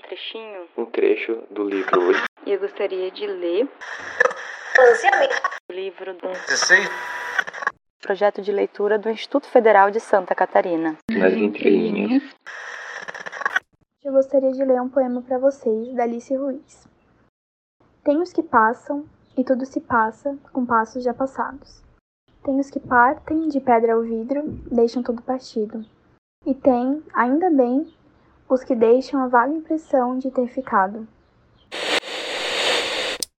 trechinho, um trecho do livro e eu gostaria de ler o livro do projeto de leitura do Instituto Federal de Santa Catarina. Nas entrelinhas. Eu gostaria de ler um poema para vocês da Alice Ruiz. Tem os que passam e tudo se passa com passos já passados. Tem os que partem de pedra ao vidro, deixam tudo partido. E tem, ainda bem, os que deixam a vaga impressão de ter ficado,